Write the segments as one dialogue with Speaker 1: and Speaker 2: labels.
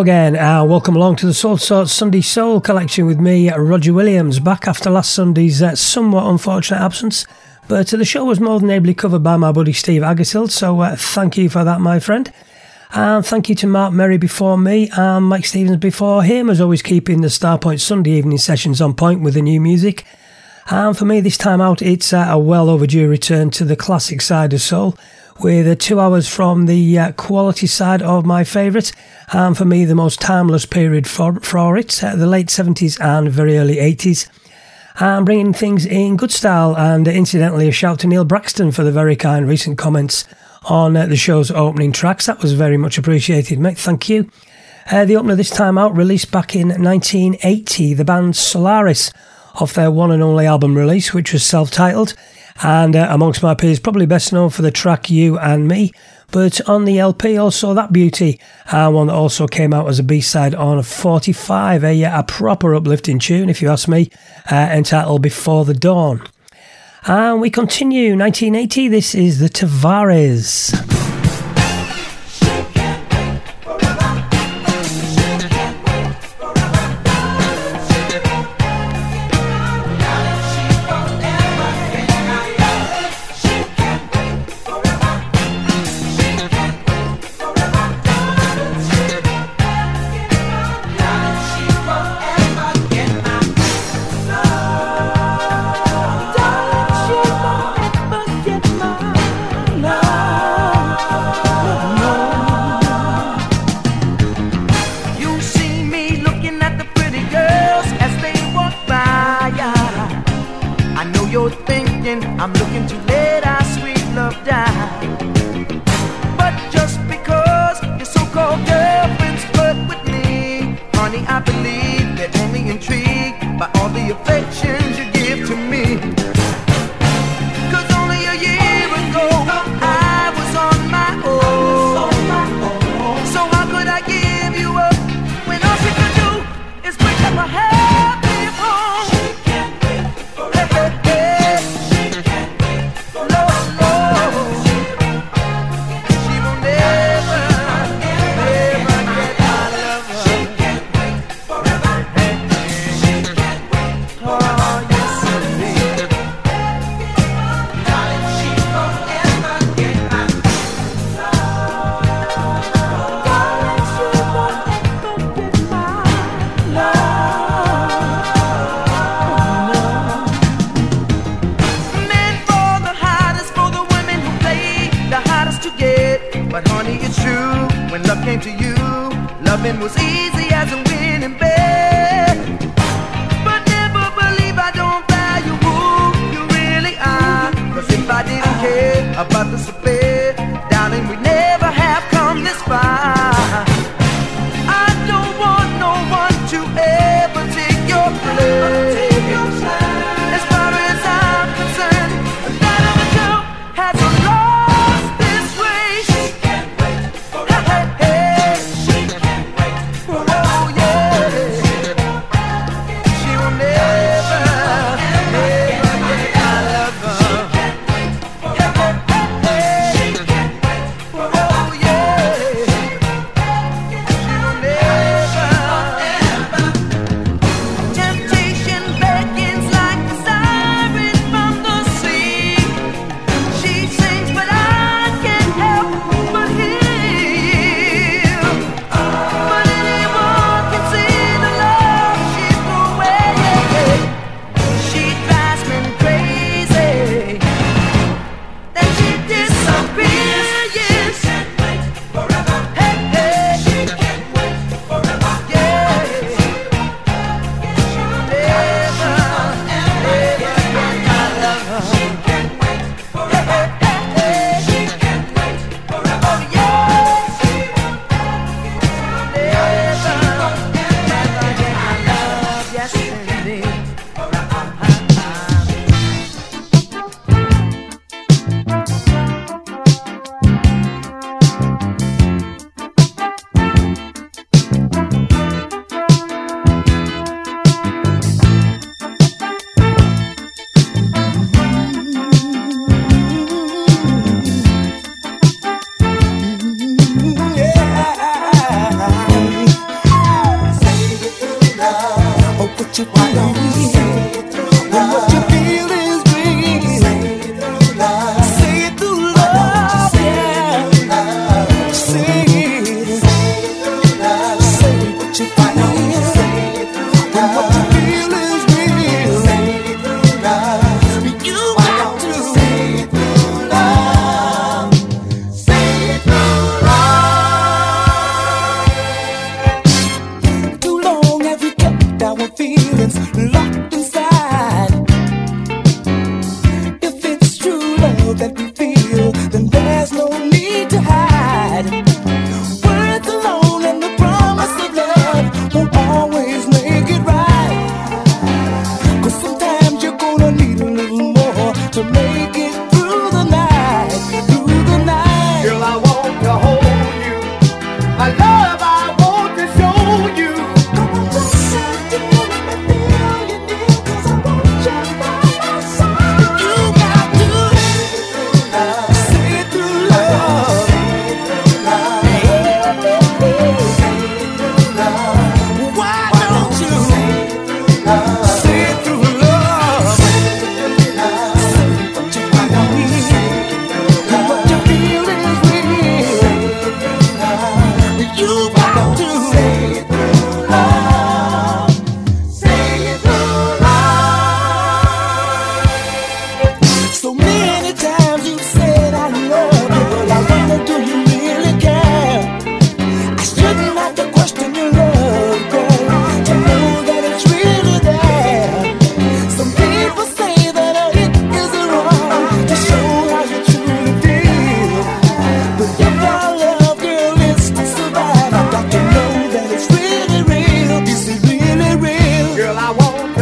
Speaker 1: Again, uh, welcome along to the Soulsorts Sunday Soul collection with me, Roger Williams, back after last Sunday's uh, somewhat unfortunate absence. But uh, the show was more than ably covered by my buddy Steve Agassiz, so uh, thank you for that, my friend. And thank you to Mark Merry before me and Mike Stevens before him, as always keeping the Starpoint Sunday evening sessions on point with the new music. And for me, this time out, it's uh, a well overdue return to the classic side of soul with uh, two hours from the uh, quality side of my favourite, and for me, the most timeless period for, for it, uh, the late 70s and very early 80s. And bringing things in good style, and incidentally, a shout to Neil Braxton for the very kind recent comments on uh, the show's opening tracks. That was very much appreciated, mate. Thank you. Uh, the opener this time out, released back in 1980, the band Solaris off their one and only album release, which was self titled. And uh, amongst my peers, probably best known for the track You and Me. But on the LP, also That Beauty, and one that also came out as a B side on 45, a, a proper uplifting tune, if you ask me, uh, entitled Before the Dawn. And we continue, 1980, this is the Tavares.
Speaker 2: Feelings.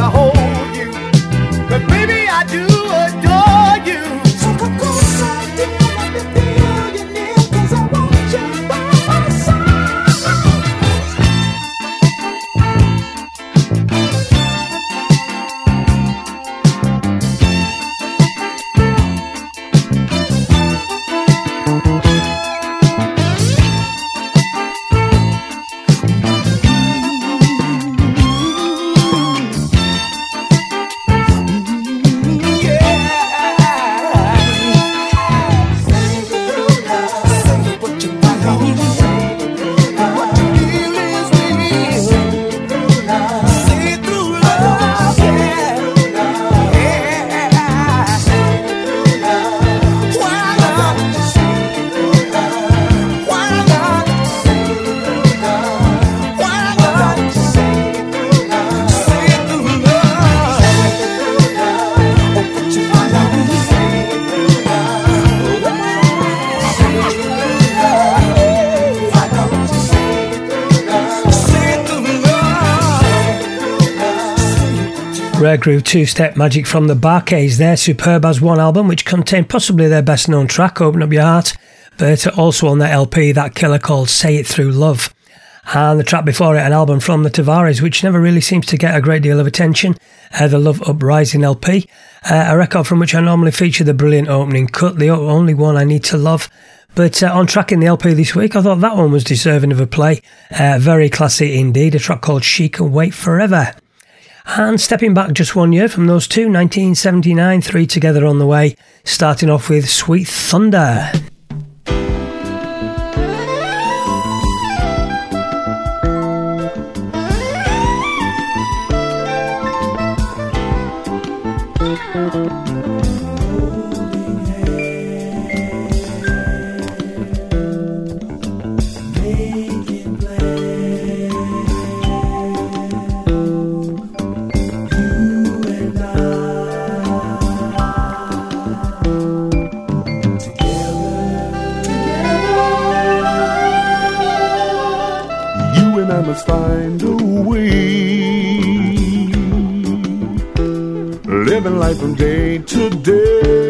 Speaker 3: I hold you. Cause maybe I do. Groove two step magic from the Bar-Kays, their superb as one album, which contained possibly their best known track, Open Up Your Heart, but also on their LP, that killer called Say It Through Love. And the track before it, an album from the Tavares, which never really seems to get a great deal of attention, uh, the Love Uprising LP, uh, a record from which I normally feature the brilliant opening cut, the only one I need to love. But uh, on tracking the LP this week, I thought that one was deserving of a play. Uh, very classy indeed, a track called She Can Wait Forever. And stepping back just one year from those two, 1979, three together on the way, starting off with Sweet Thunder.
Speaker 4: life from day
Speaker 1: to day.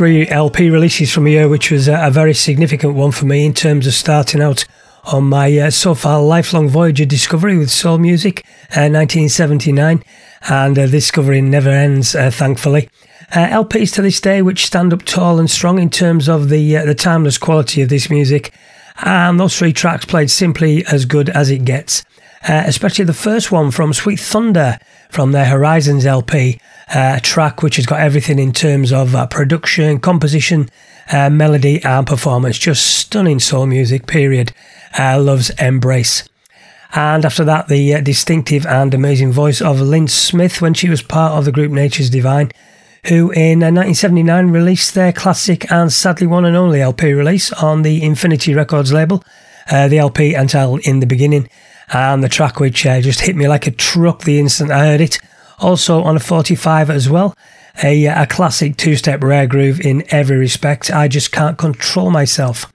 Speaker 1: Three LP releases from a year, which was a, very significant one for me in terms of starting out on my uh, so far lifelong voyage of discovery with soul music, uh, 1979, and uh, discovery never ends, uh, thankfully. Uh, LPs to this day, which stand up tall and strong in terms of the uh, the timeless quality of this music, and those three tracks played simply as good as it gets. especially the first one from Sweet Thunder from their Horizons LP, a track which has got everything in terms of production, composition, melody, and performance. Just stunning soul music. Period uh, loves Embrace. And after that, the uh, distinctive and amazing voice of Lynn Smith when she was part of the group Nature's Divine, who in 1979 uh, released their classic and sadly one and only LP release on the Infinity Records label. Uh, the LP entitled In the Beginning, and the track which uh, just hit me like a truck the instant I heard it. Also on a 45 as well, a, a classic two step rare groove in every respect. I just can't control myself.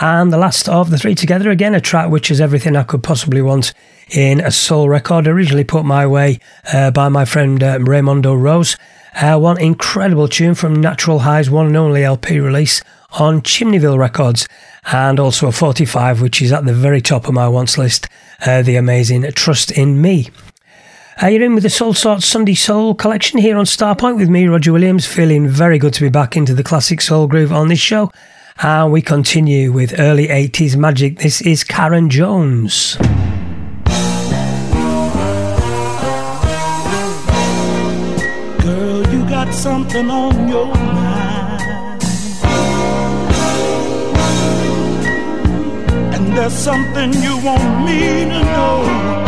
Speaker 1: And the last of the three together, again, a track which is everything I could possibly want in a soul record, originally put my way uh, by my friend uh, Raymondo Rose. Uh, one incredible tune from Natural High's one and only LP release on Chimneyville Records, and also a 45, which is at the very top of my wants list, uh, the amazing Trust in Me. Uh, you're in with the Soul Sort Sunday Soul collection here on Starpoint with me, Roger Williams, feeling very good to be back into the classic soul groove on this show. And we continue with early 80s magic. This is Karin Jones.
Speaker 2: Girl, you got something on your mind. And there's something you want me to know.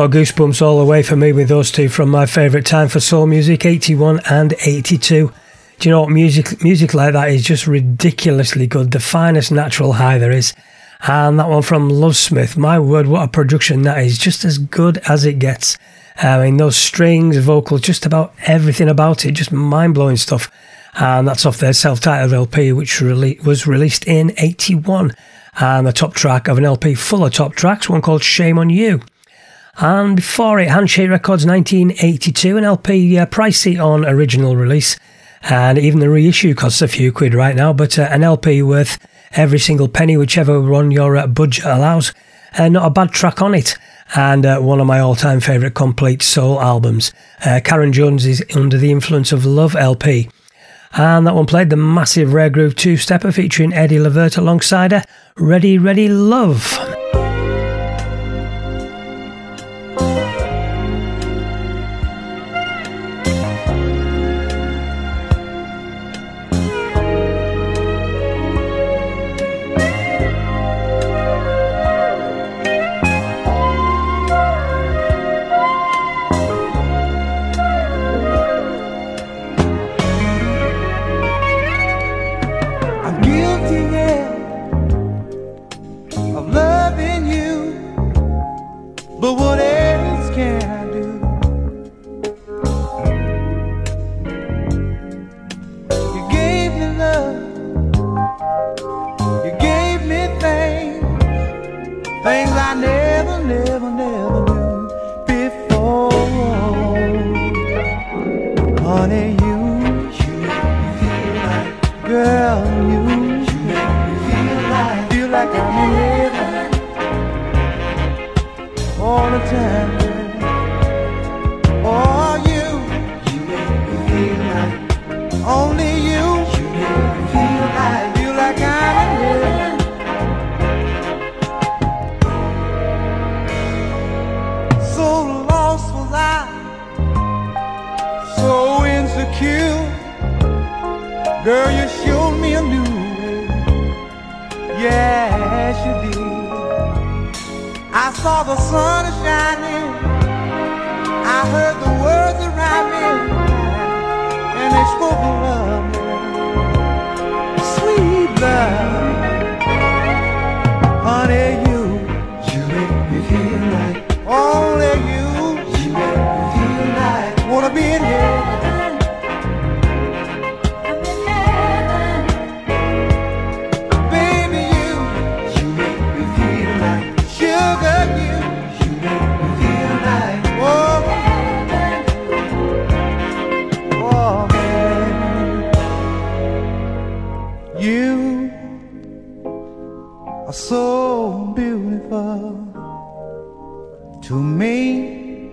Speaker 1: Well, goosebumps all the way for me with those two from my favourite time for soul music, 81 and 82. Do you know what? Music, music like that is just ridiculously good. The finest natural high there is. And that one from Lovesmith, my word, what a production that is. Just as good as it gets. Uh, I mean, those strings, vocals, just about everything about it, just mind blowing stuff. And that's off their self titled LP, which was released in 81. And the top track of an LP full of top tracks, one called Shame on You. And before it, Handshake Records 1982, an LP uh, pricey on original release. And even the reissue costs a few quid right now, but uh, an LP worth every single penny, whichever one your uh, budget allows. And not a bad track on it. And uh, one of my all time favourite complete soul albums. Uh, Karin Jones is Under the Influence of Love LP. And that one played the massive Rare Groove two stepper featuring Eddie Levert alongside her. Ready, Ready, Love.
Speaker 5: You are so beautiful to me.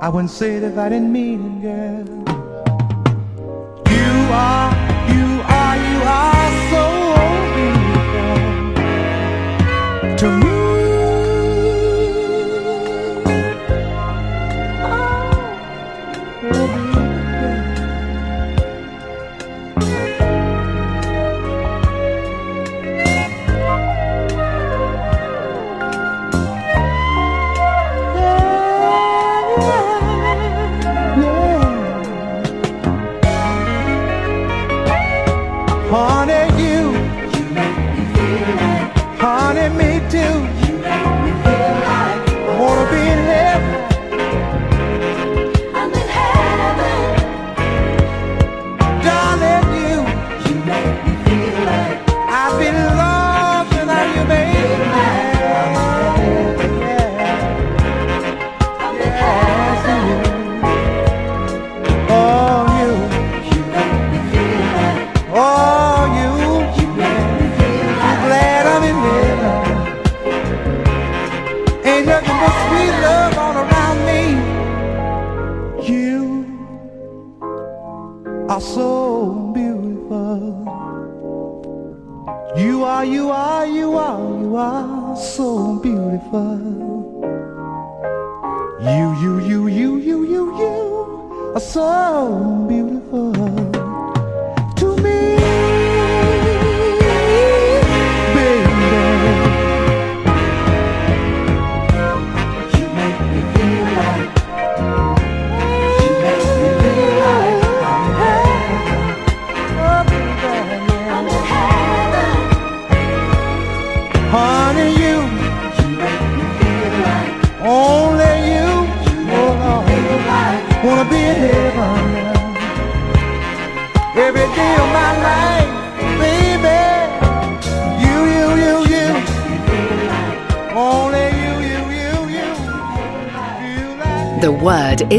Speaker 5: I wouldn't say it if I didn't mean it, girl. You are, you are, you are.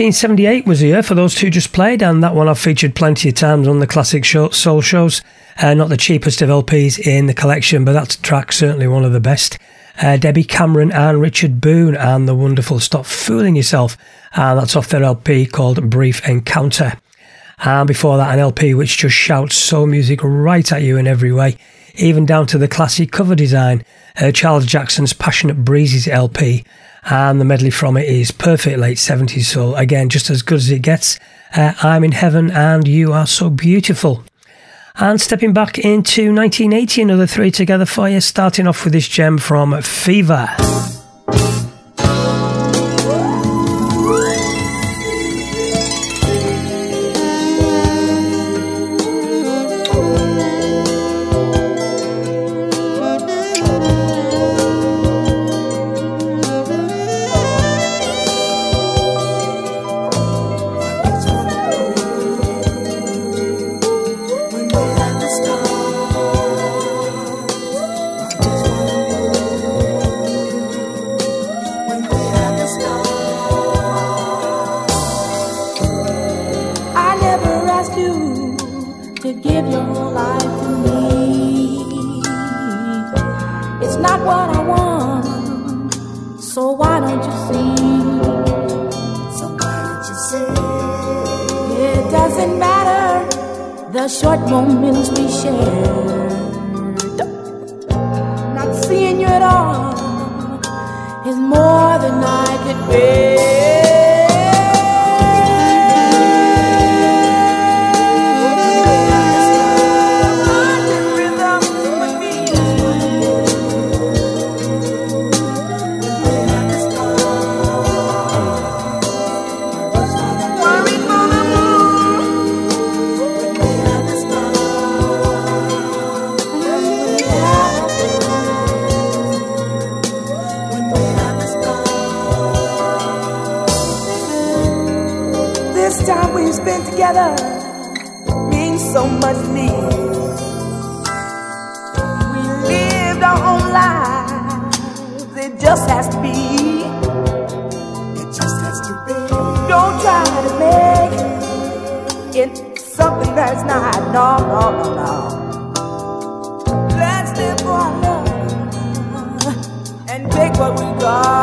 Speaker 1: 1978 was the year for those two just played, and that one I've featured plenty of times on the classic show, soul shows. Uh, not the cheapest of LPs in the collection, but that track certainly one of the best. Uh, Debbie Cameron and Richard Boone and the wonderful Stop Fooling Yourself, and that's off their LP called Brief Encounter. And before that, an LP which just shouts soul music right at you in every way, even down to the classy cover design. Uh, Charles Jackson's Passionate Breezes LP, and the medley from it is perfect late 70s soul. Again, just as good as it gets. Uh, I'm in heaven and you are so beautiful. And stepping back into 1980, another three together for you, starting off with this gem from Fever.
Speaker 5: Together means so much to me. We lived our own lives. It just has to be. It just has to be. Don't try to make it something that's not. No, no, no, no. Let's live for our love and take what we Tell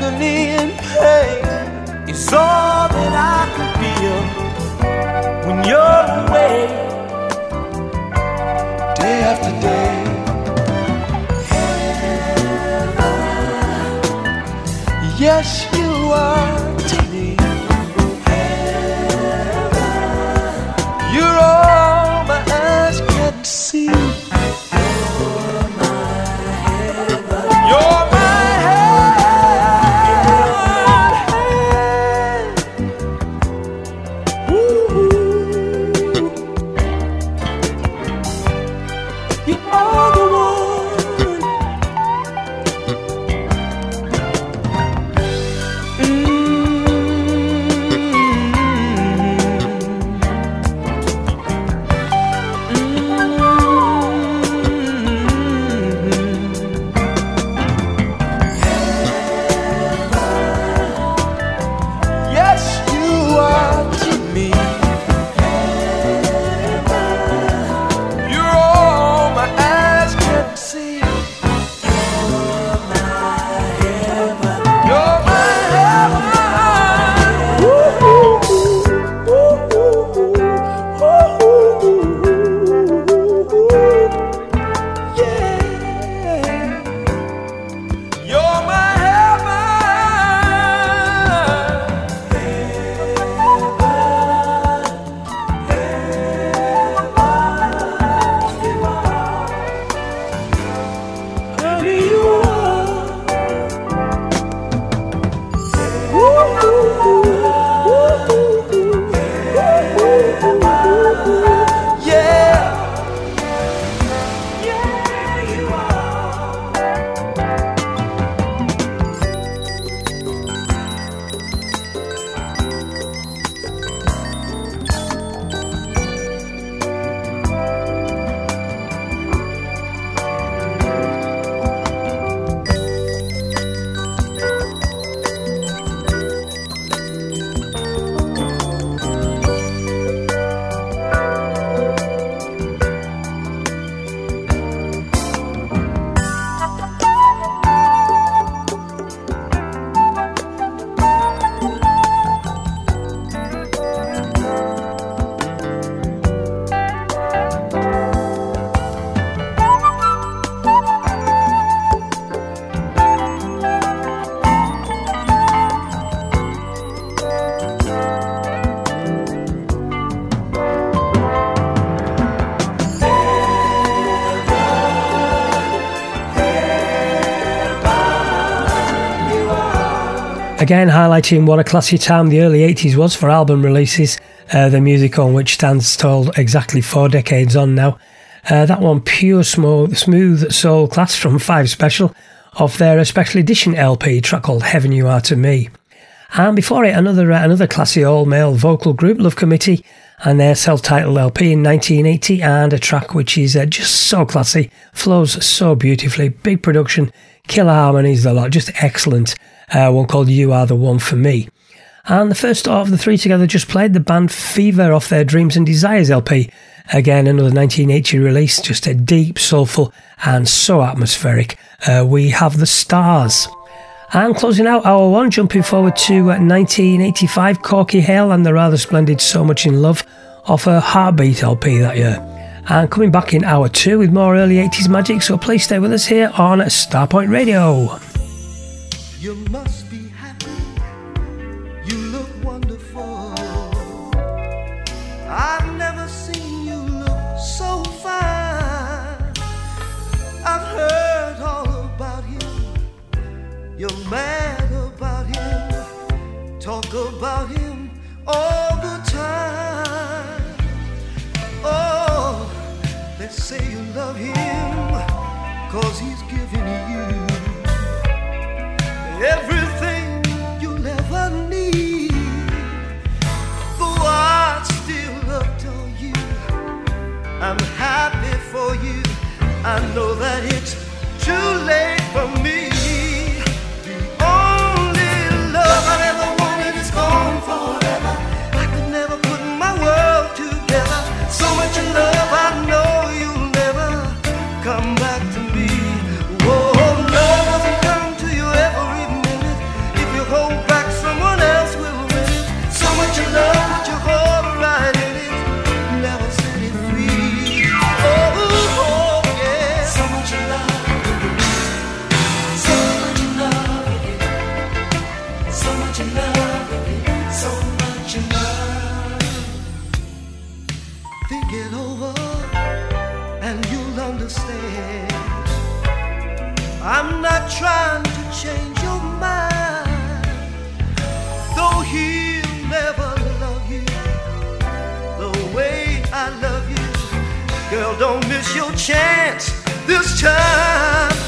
Speaker 4: agony and pain is all that I can feel when you're away, day after day.
Speaker 6: Heaven, Yes, you are.
Speaker 1: Again, highlighting what a classy time the early 80s was for album releases, uh, the music on which stands tall exactly four decades on now. Uh, that one, pure smooth, smooth soul class from Five Special, of their special edition LP, track called Heaven You Are to Me. And before it, another uh, another classy all male vocal group, Love Committee, and their self titled LP in 1980, and a track which is uh, just so classy, flows so beautifully, big production, killer harmonies, the lot, just excellent. Uh, one called You Are the One for Me. And the first of the three together just played the band Fever off their Dreams and Desires LP. Again, another 1980 release, just a deep, soulful, and so atmospheric. Uh, we have the stars. And closing out hour one, jumping forward to uh, 1985, Corky Hale and the rather splendid So Much in Love off a Harp Beat LP that year. And coming back in hour two with more early 80s magic, so please stay with us here on Starpoint Radio.
Speaker 6: You must be happy. You look wonderful. I've never seen you look so fine. I've heard all about him. You're mad about him. Talk about him all the time. Oh, let's say you love him. Cause he's I'm happy for you. I know that it's too late for me. trying to change your mind. Though he'll never love you the way I love you, girl, don't miss your chance this time.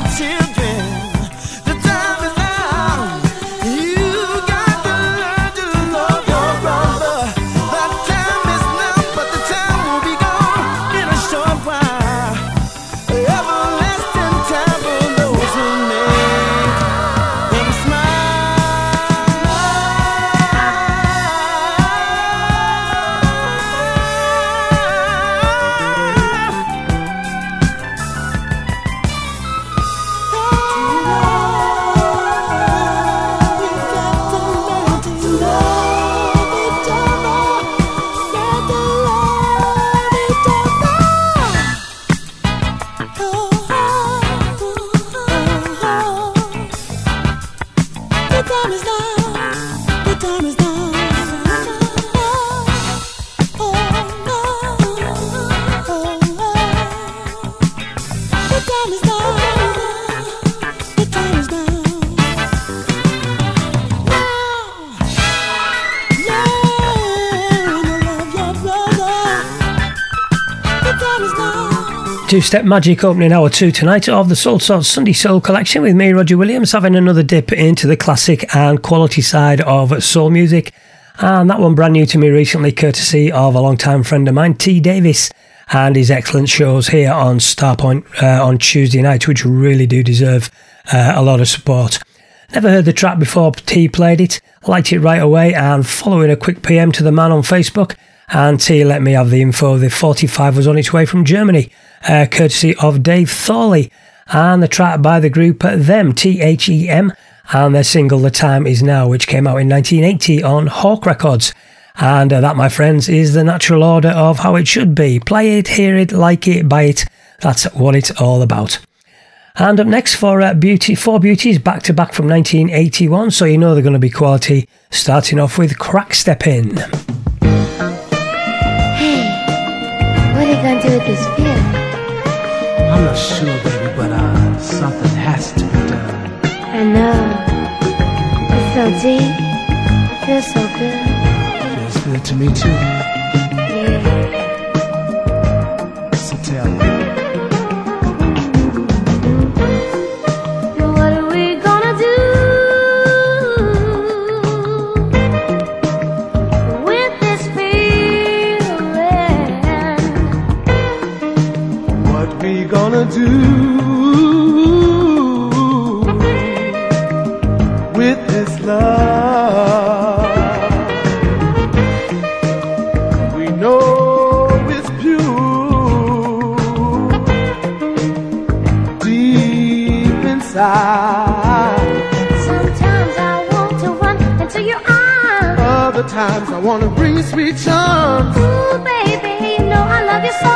Speaker 2: Teach
Speaker 1: Two Step Magic opening hour two tonight of the Soulsorts Sunday Soul collection with me, Roger Williams, having another dip into the classic and quality side of soul music. And that one brand new to me recently, courtesy of a long-time friend of mine, T. Davis, and his excellent shows here on Starpoint uh, on Tuesday night, which really do deserve uh, a lot of support. Never heard the track before T played it, liked it right away, and following a quick PM to the man on Facebook, and T let me have the info. The 45 was on its way from Germany, uh, courtesy of Dave Thorley, and the track by the group Them, T H E M, and their single The Time Is Now, which came out in 1980 on Hawk Records. And uh, that, my friends, is the natural order of how it should be. Play it, hear it, like it, buy it. That's what it's all about. And up next for uh, Beauty, Four Beauties, back to back from 1981, so you know they're going to be quality. Starting off with Crack Steppin'. Hey,
Speaker 7: what are you gonna do with this feeling?
Speaker 8: I'm not sure, baby, but uh, something has to be done.
Speaker 7: I know. It's so deep. It feels so good.
Speaker 8: Feels good to me too.
Speaker 7: Yeah.
Speaker 8: So tell me,
Speaker 7: do with this
Speaker 3: love? We know it's pure deep inside.
Speaker 7: Sometimes I want to run into your arms.
Speaker 3: Other times I wanna bring you sweet charms.
Speaker 7: Ooh, baby, you know I love you so.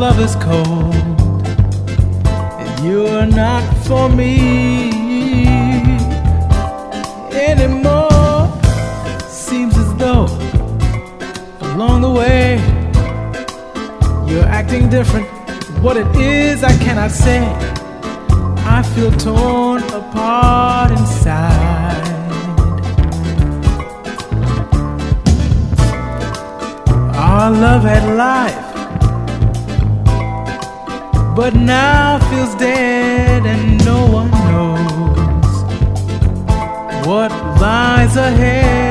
Speaker 7: love
Speaker 9: is
Speaker 5: cold, and you're not for me anymore. Seems as though along the way you're acting different. What it is, I cannot say. I feel torn apart inside. Our love had life but now feels dead and no one knows what lies ahead.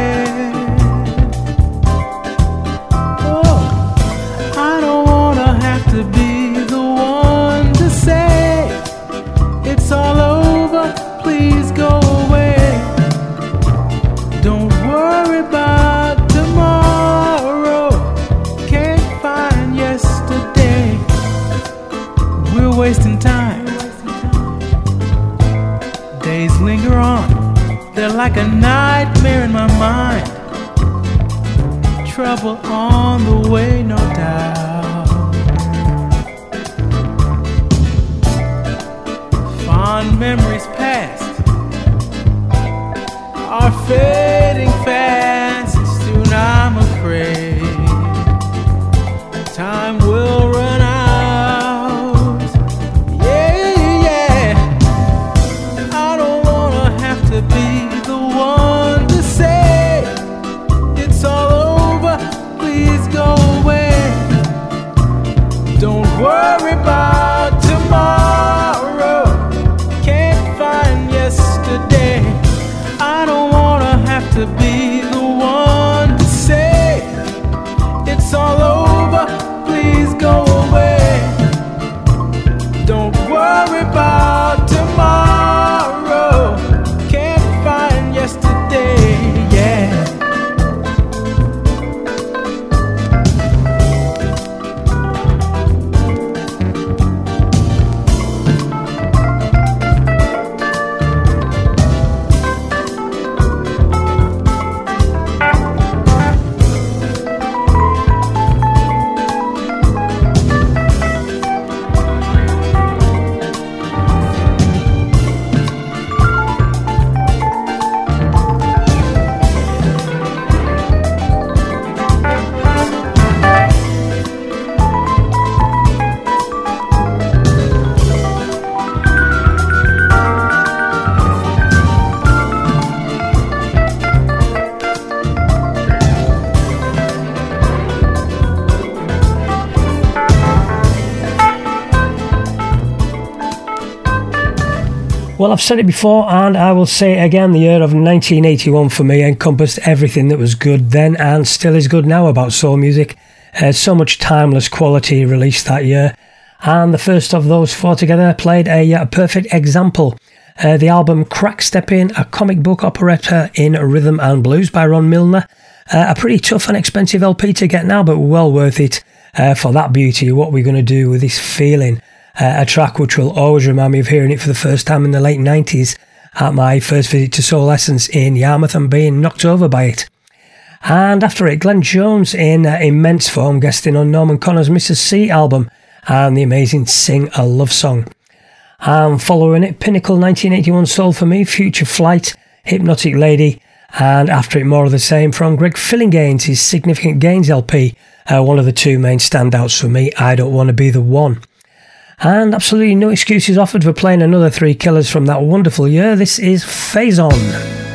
Speaker 5: trouble on the way, no doubt.
Speaker 1: Well, I've said it before and I will say it again. The year of 1981 for me encompassed everything that was good then and still is good now about soul music. Uh, so much timeless quality released that year. And the first of those four together played a, a perfect example. Uh, the album Crack Steppin', a comic book operetta in rhythm and blues by Ron Milner. Uh, a pretty tough and expensive LP to get now, but well worth it uh, for that beauty. What we're going to do with this feeling uh, a track which will always remind me of hearing it for the first time in the late 90s at my first visit to Soul Essence in Yarmouth and being knocked over by it. And after it, Glenn Jones in uh, immense form, guesting on Norman Connors' Mr. C album and the amazing Sing a Love Song. And following it, Pinnacle 1981 Soul for Me, Future Flight, Hip-Notic Lady, and after it, more of the same from Greg Phillinganes, his Significant Gains LP, uh, one of the two main standouts for me, I Don't Want to Be the One and absolutely no excuses offered for playing another three killers from that wonderful year. This is
Speaker 9: Faison.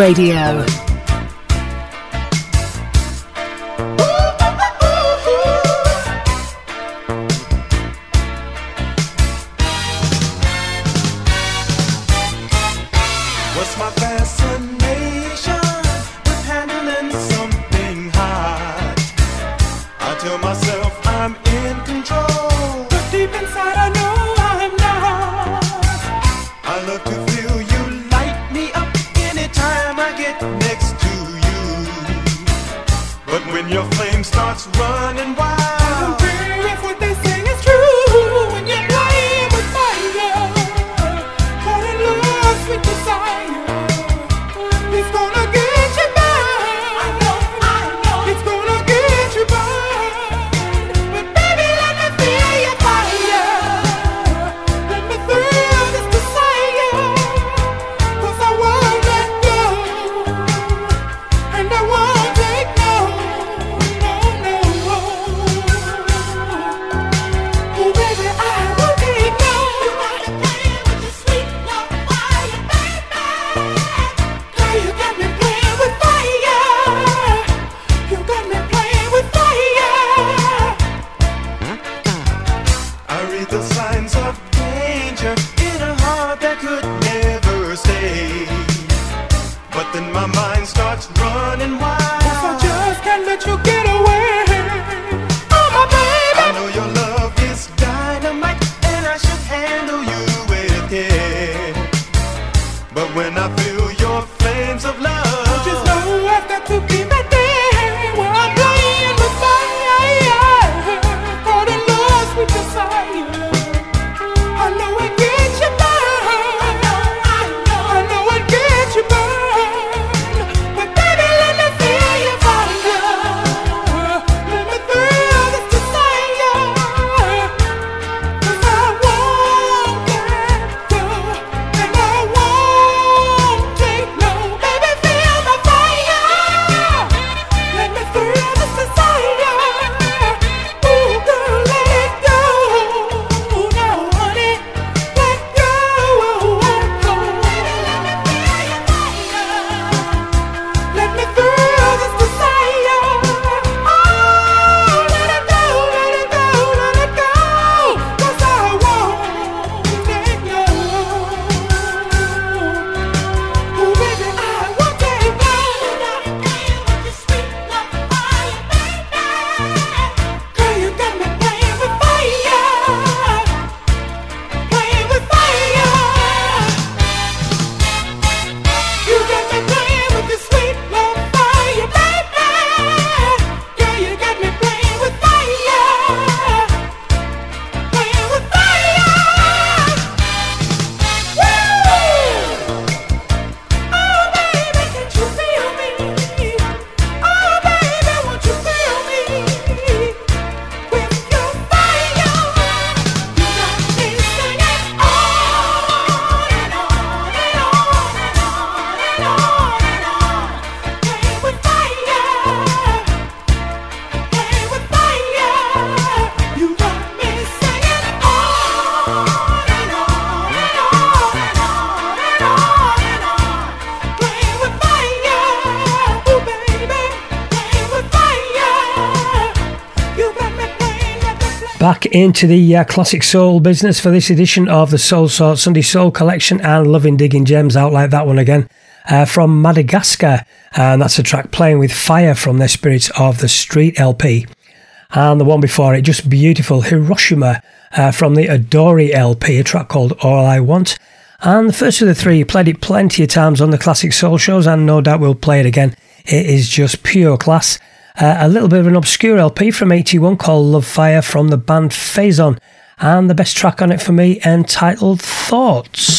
Speaker 9: Radio.
Speaker 5: Into the uh, classic soul business for this edition of the Soulsorts Sunday Soul Collection and loving digging gems out like that one again uh, from Madagascar. And that's a track playing with fire from their Spirits of the Street LP. And the one before it, just beautiful, Hiroshima uh, from the Odori LP, a track called All I Want. And the first of the three, played it plenty of times on the classic soul shows, and no doubt we'll play it again. It is just pure class. Uh, a little bit of an obscure LP from 81 called Love Fire from the band Faison, and the best track on it for me entitled Thoughts.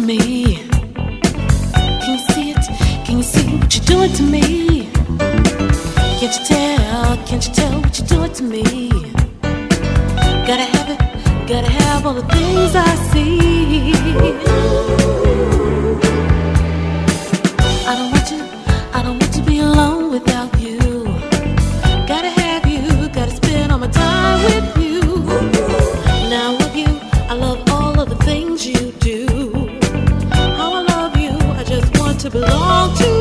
Speaker 10: me? Can you see it? Can you see what you're doing to me? Can't you tell? Can't you tell what you're doing to me? Gotta have it, gotta have all the things I see. want to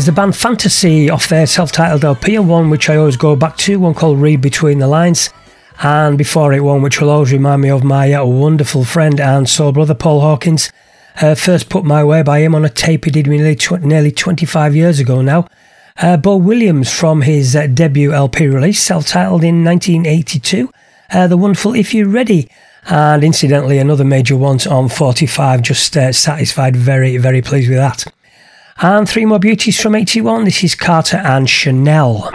Speaker 10: is
Speaker 1: the band Fantasy off their self titled LP, and one which I always go back to, one called Read Between the Lines, and before it, one which will always remind me of my uh, wonderful friend and soul brother Paul Hawkins. Uh, first put my way by him on a tape he did nearly, tw- nearly 25 years ago now. Uh, Bo Williams from his uh, debut LP release, self titled in 1982, uh, the wonderful If You're Ready. And incidentally, another major one on 45, just uh, satisfied, very, very pleased with that. And three more beauties from 81. This is Carter and Chanel.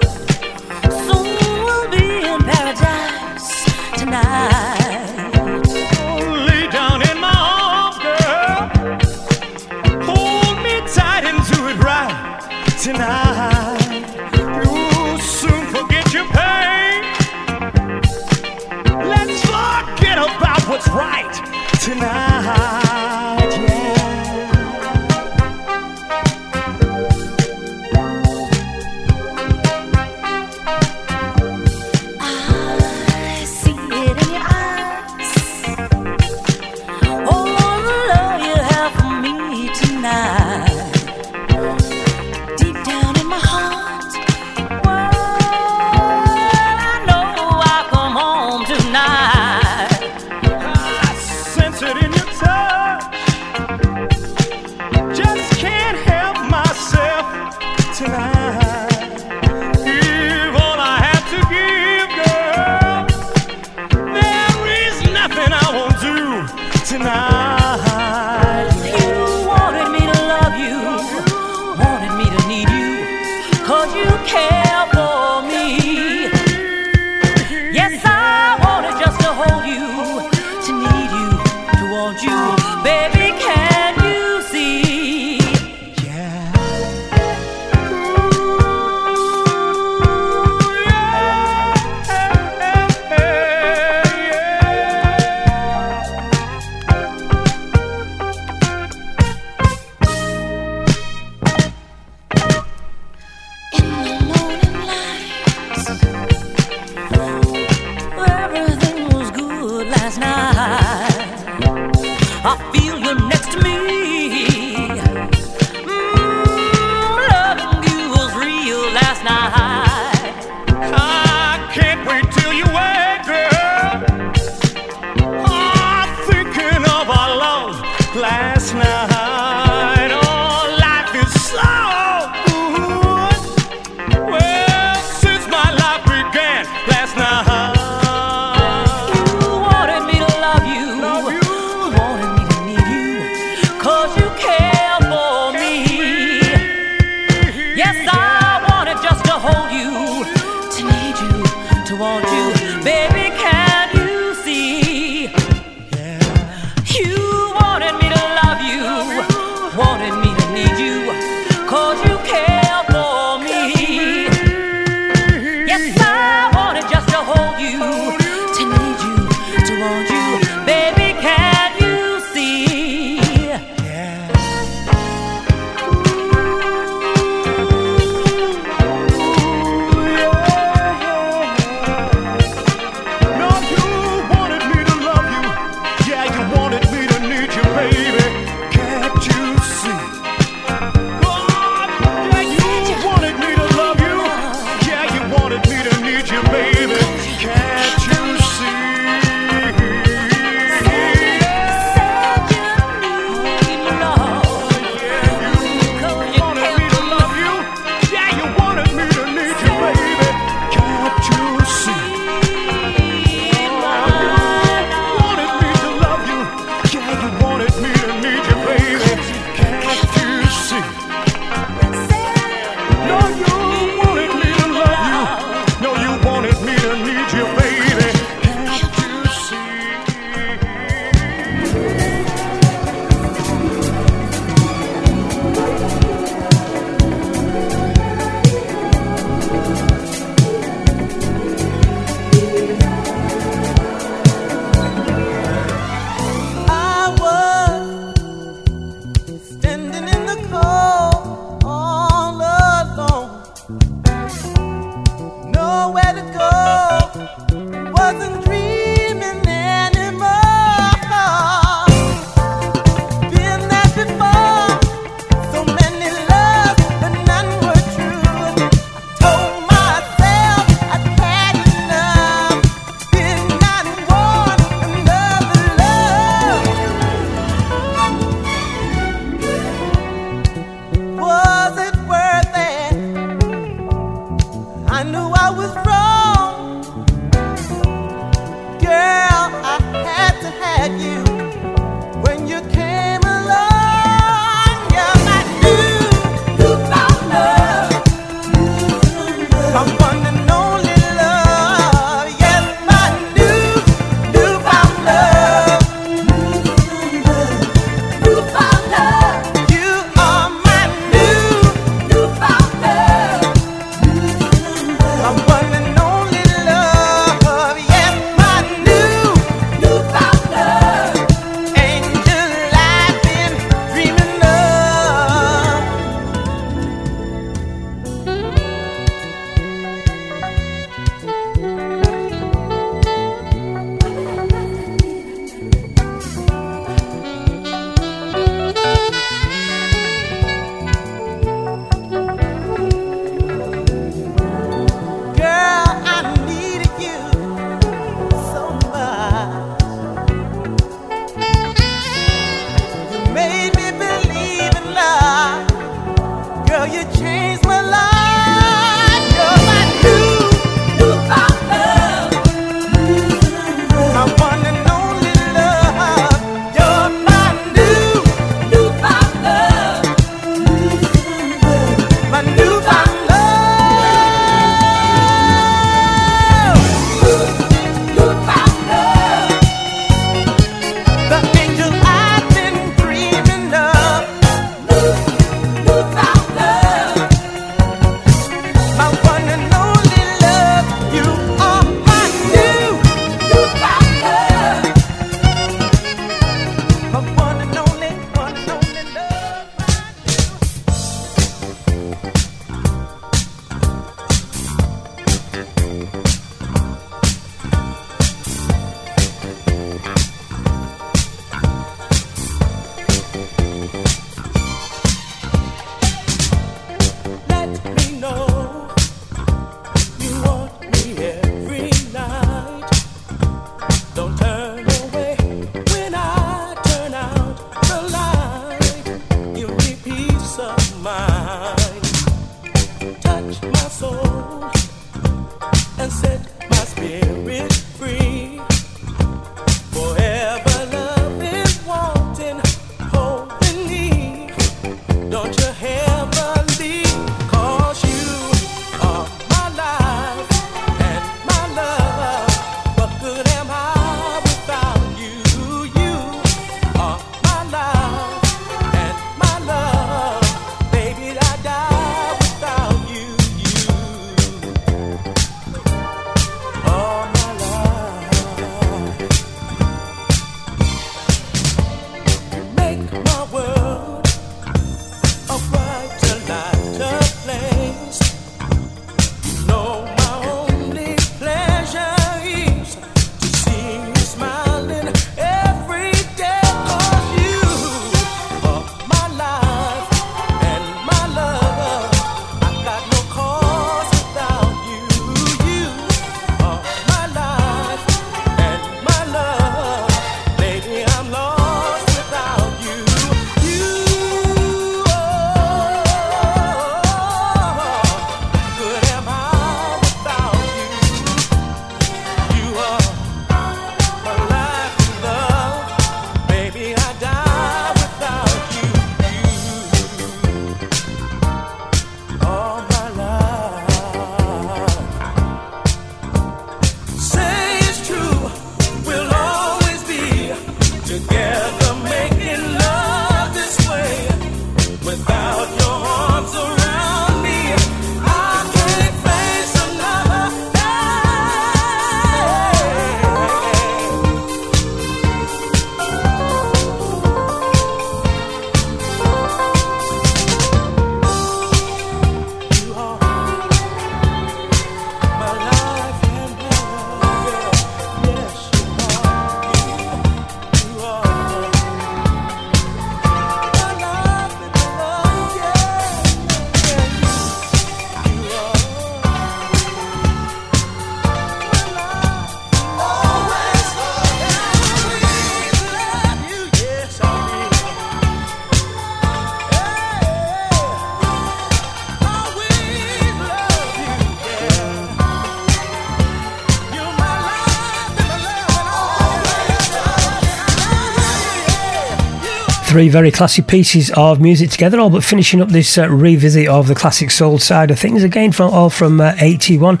Speaker 1: Three very classy pieces of music together, all but finishing up this uh, revisit of the classic soul side of things. Again, from all from uh, 81.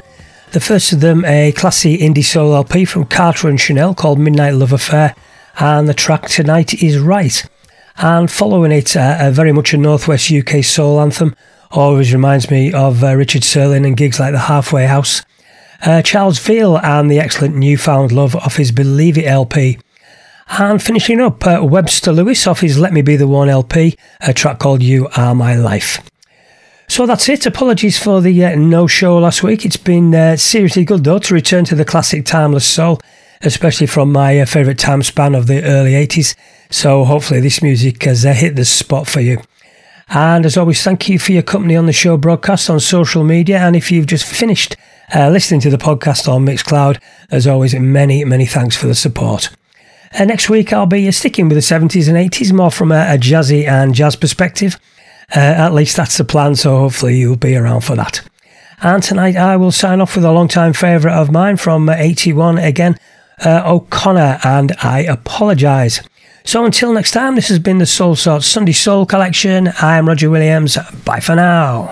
Speaker 1: The first of them, a classy indie soul LP from Carter and Chanel called Midnight Love Affair, and the track Tonight Is Right. And following it, uh, a very much a Northwest UK soul anthem. Always reminds me of uh, Richard Serling and gigs like the Halfway House. Uh, Charles Veal and the excellent Newfound Love off his Believe It LP. And finishing up, uh, Webster Lewis off his Let Me Be the One LP, a track called You Are My Life. So that's it. Apologies for the uh, no show last week. It's been uh, seriously good though to return to the classic timeless soul, especially from my uh, favourite time span of the early 80s. So hopefully this music has uh, hit the spot for you. And as always, thank you for your company on the show broadcast on social media. And if you've just finished uh, listening to the podcast on Mixcloud, as always, many, many thanks for the support. Uh, next week, I'll be uh, sticking with the 70s and 80s, more from a, a jazzy and jazz perspective. Uh, at least that's the plan, so hopefully you'll be around for that. And tonight, I will sign off with a long-time favourite of mine from uh, 81 again, uh, O'Connor, and I apologise. So until next time, this has been the Soulsorts Sunday Soul Collection. I am Roger Williams. Bye for now.